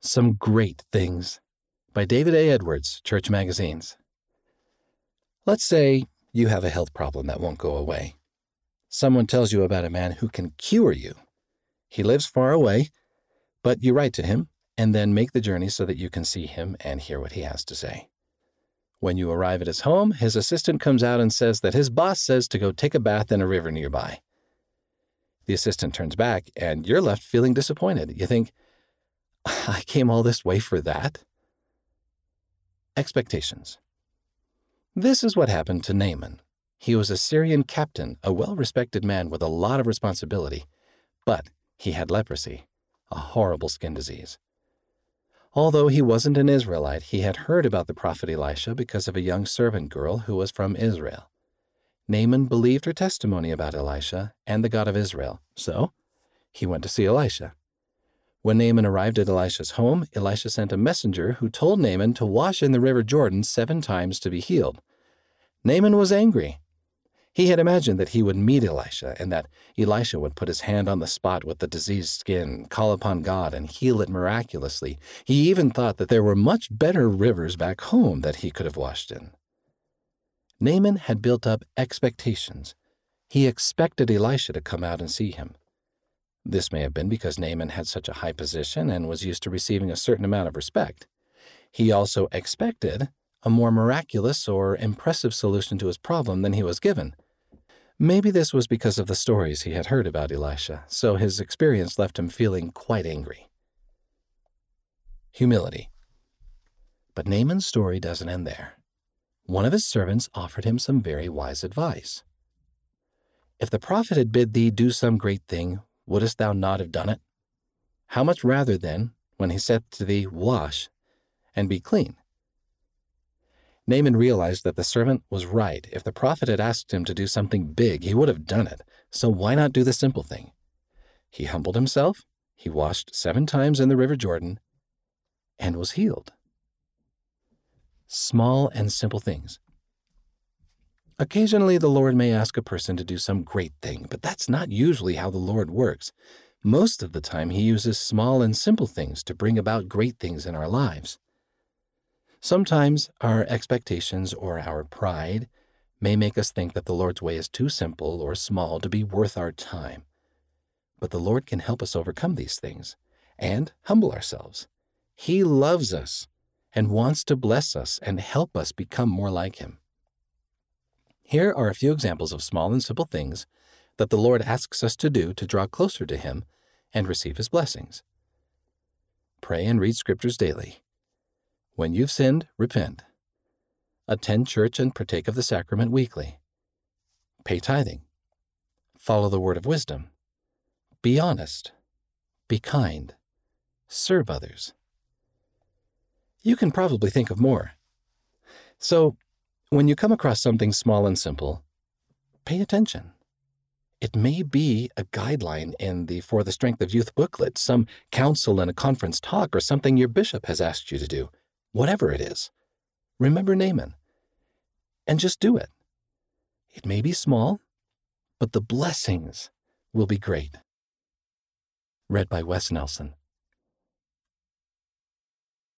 Some Great Things by David A. Edwards, Church Magazines. Let's say you have a health problem that won't go away. Someone tells you about a man who can cure you. He lives far away, but you write to him and then make the journey so that you can see him and hear what he has to say. When you arrive at his home, his assistant comes out and says that his boss says to go take a bath in a river nearby. The assistant turns back, and you're left feeling disappointed. You think, I came all this way for that? Expectations. This is what happened to Naaman. He was a Syrian captain, a well respected man with a lot of responsibility, but he had leprosy, a horrible skin disease. Although he wasn't an Israelite, he had heard about the prophet Elisha because of a young servant girl who was from Israel. Naaman believed her testimony about Elisha and the God of Israel, so he went to see Elisha. When Naaman arrived at Elisha's home, Elisha sent a messenger who told Naaman to wash in the river Jordan seven times to be healed. Naaman was angry. He had imagined that he would meet Elisha and that Elisha would put his hand on the spot with the diseased skin, call upon God, and heal it miraculously. He even thought that there were much better rivers back home that he could have washed in. Naaman had built up expectations. He expected Elisha to come out and see him. This may have been because Naaman had such a high position and was used to receiving a certain amount of respect. He also expected a more miraculous or impressive solution to his problem than he was given. Maybe this was because of the stories he had heard about Elisha, so his experience left him feeling quite angry. Humility. But Naaman's story doesn't end there one of his servants offered him some very wise advice. If the prophet had bid thee do some great thing, wouldst thou not have done it? How much rather then, when he saith to thee, Wash, and be clean? Naaman realized that the servant was right. If the prophet had asked him to do something big, he would have done it. So why not do the simple thing? He humbled himself, he washed seven times in the river Jordan, and was healed small and simple things. Occasionally, the Lord may ask a person to do some great thing, but that's not usually how the Lord works. Most of the time, He uses small and simple things to bring about great things in our lives. Sometimes our expectations or our pride may make us think that the Lord's way is too simple or small to be worth our time. But the Lord can help us overcome these things and humble ourselves. He loves us and wants to bless us and help us become more like Him. Here are a few examples of small and simple things that the Lord asks us to do to draw closer to Him and receive His blessings. Pray and read scriptures daily. When you've sinned, repent. Attend church and partake of the sacrament weekly. Pay tithing. Follow the word of wisdom. Be honest. Be kind. Serve others you can probably think of more. So, when you come across something small and simple, pay attention. It may be a guideline in the For the Strength of Youth booklet, some counsel in a conference talk, or something your bishop has asked you to do. Whatever it is, remember Naaman and just do it. It may be small, but the blessings will be great. Read by Wes Nelson.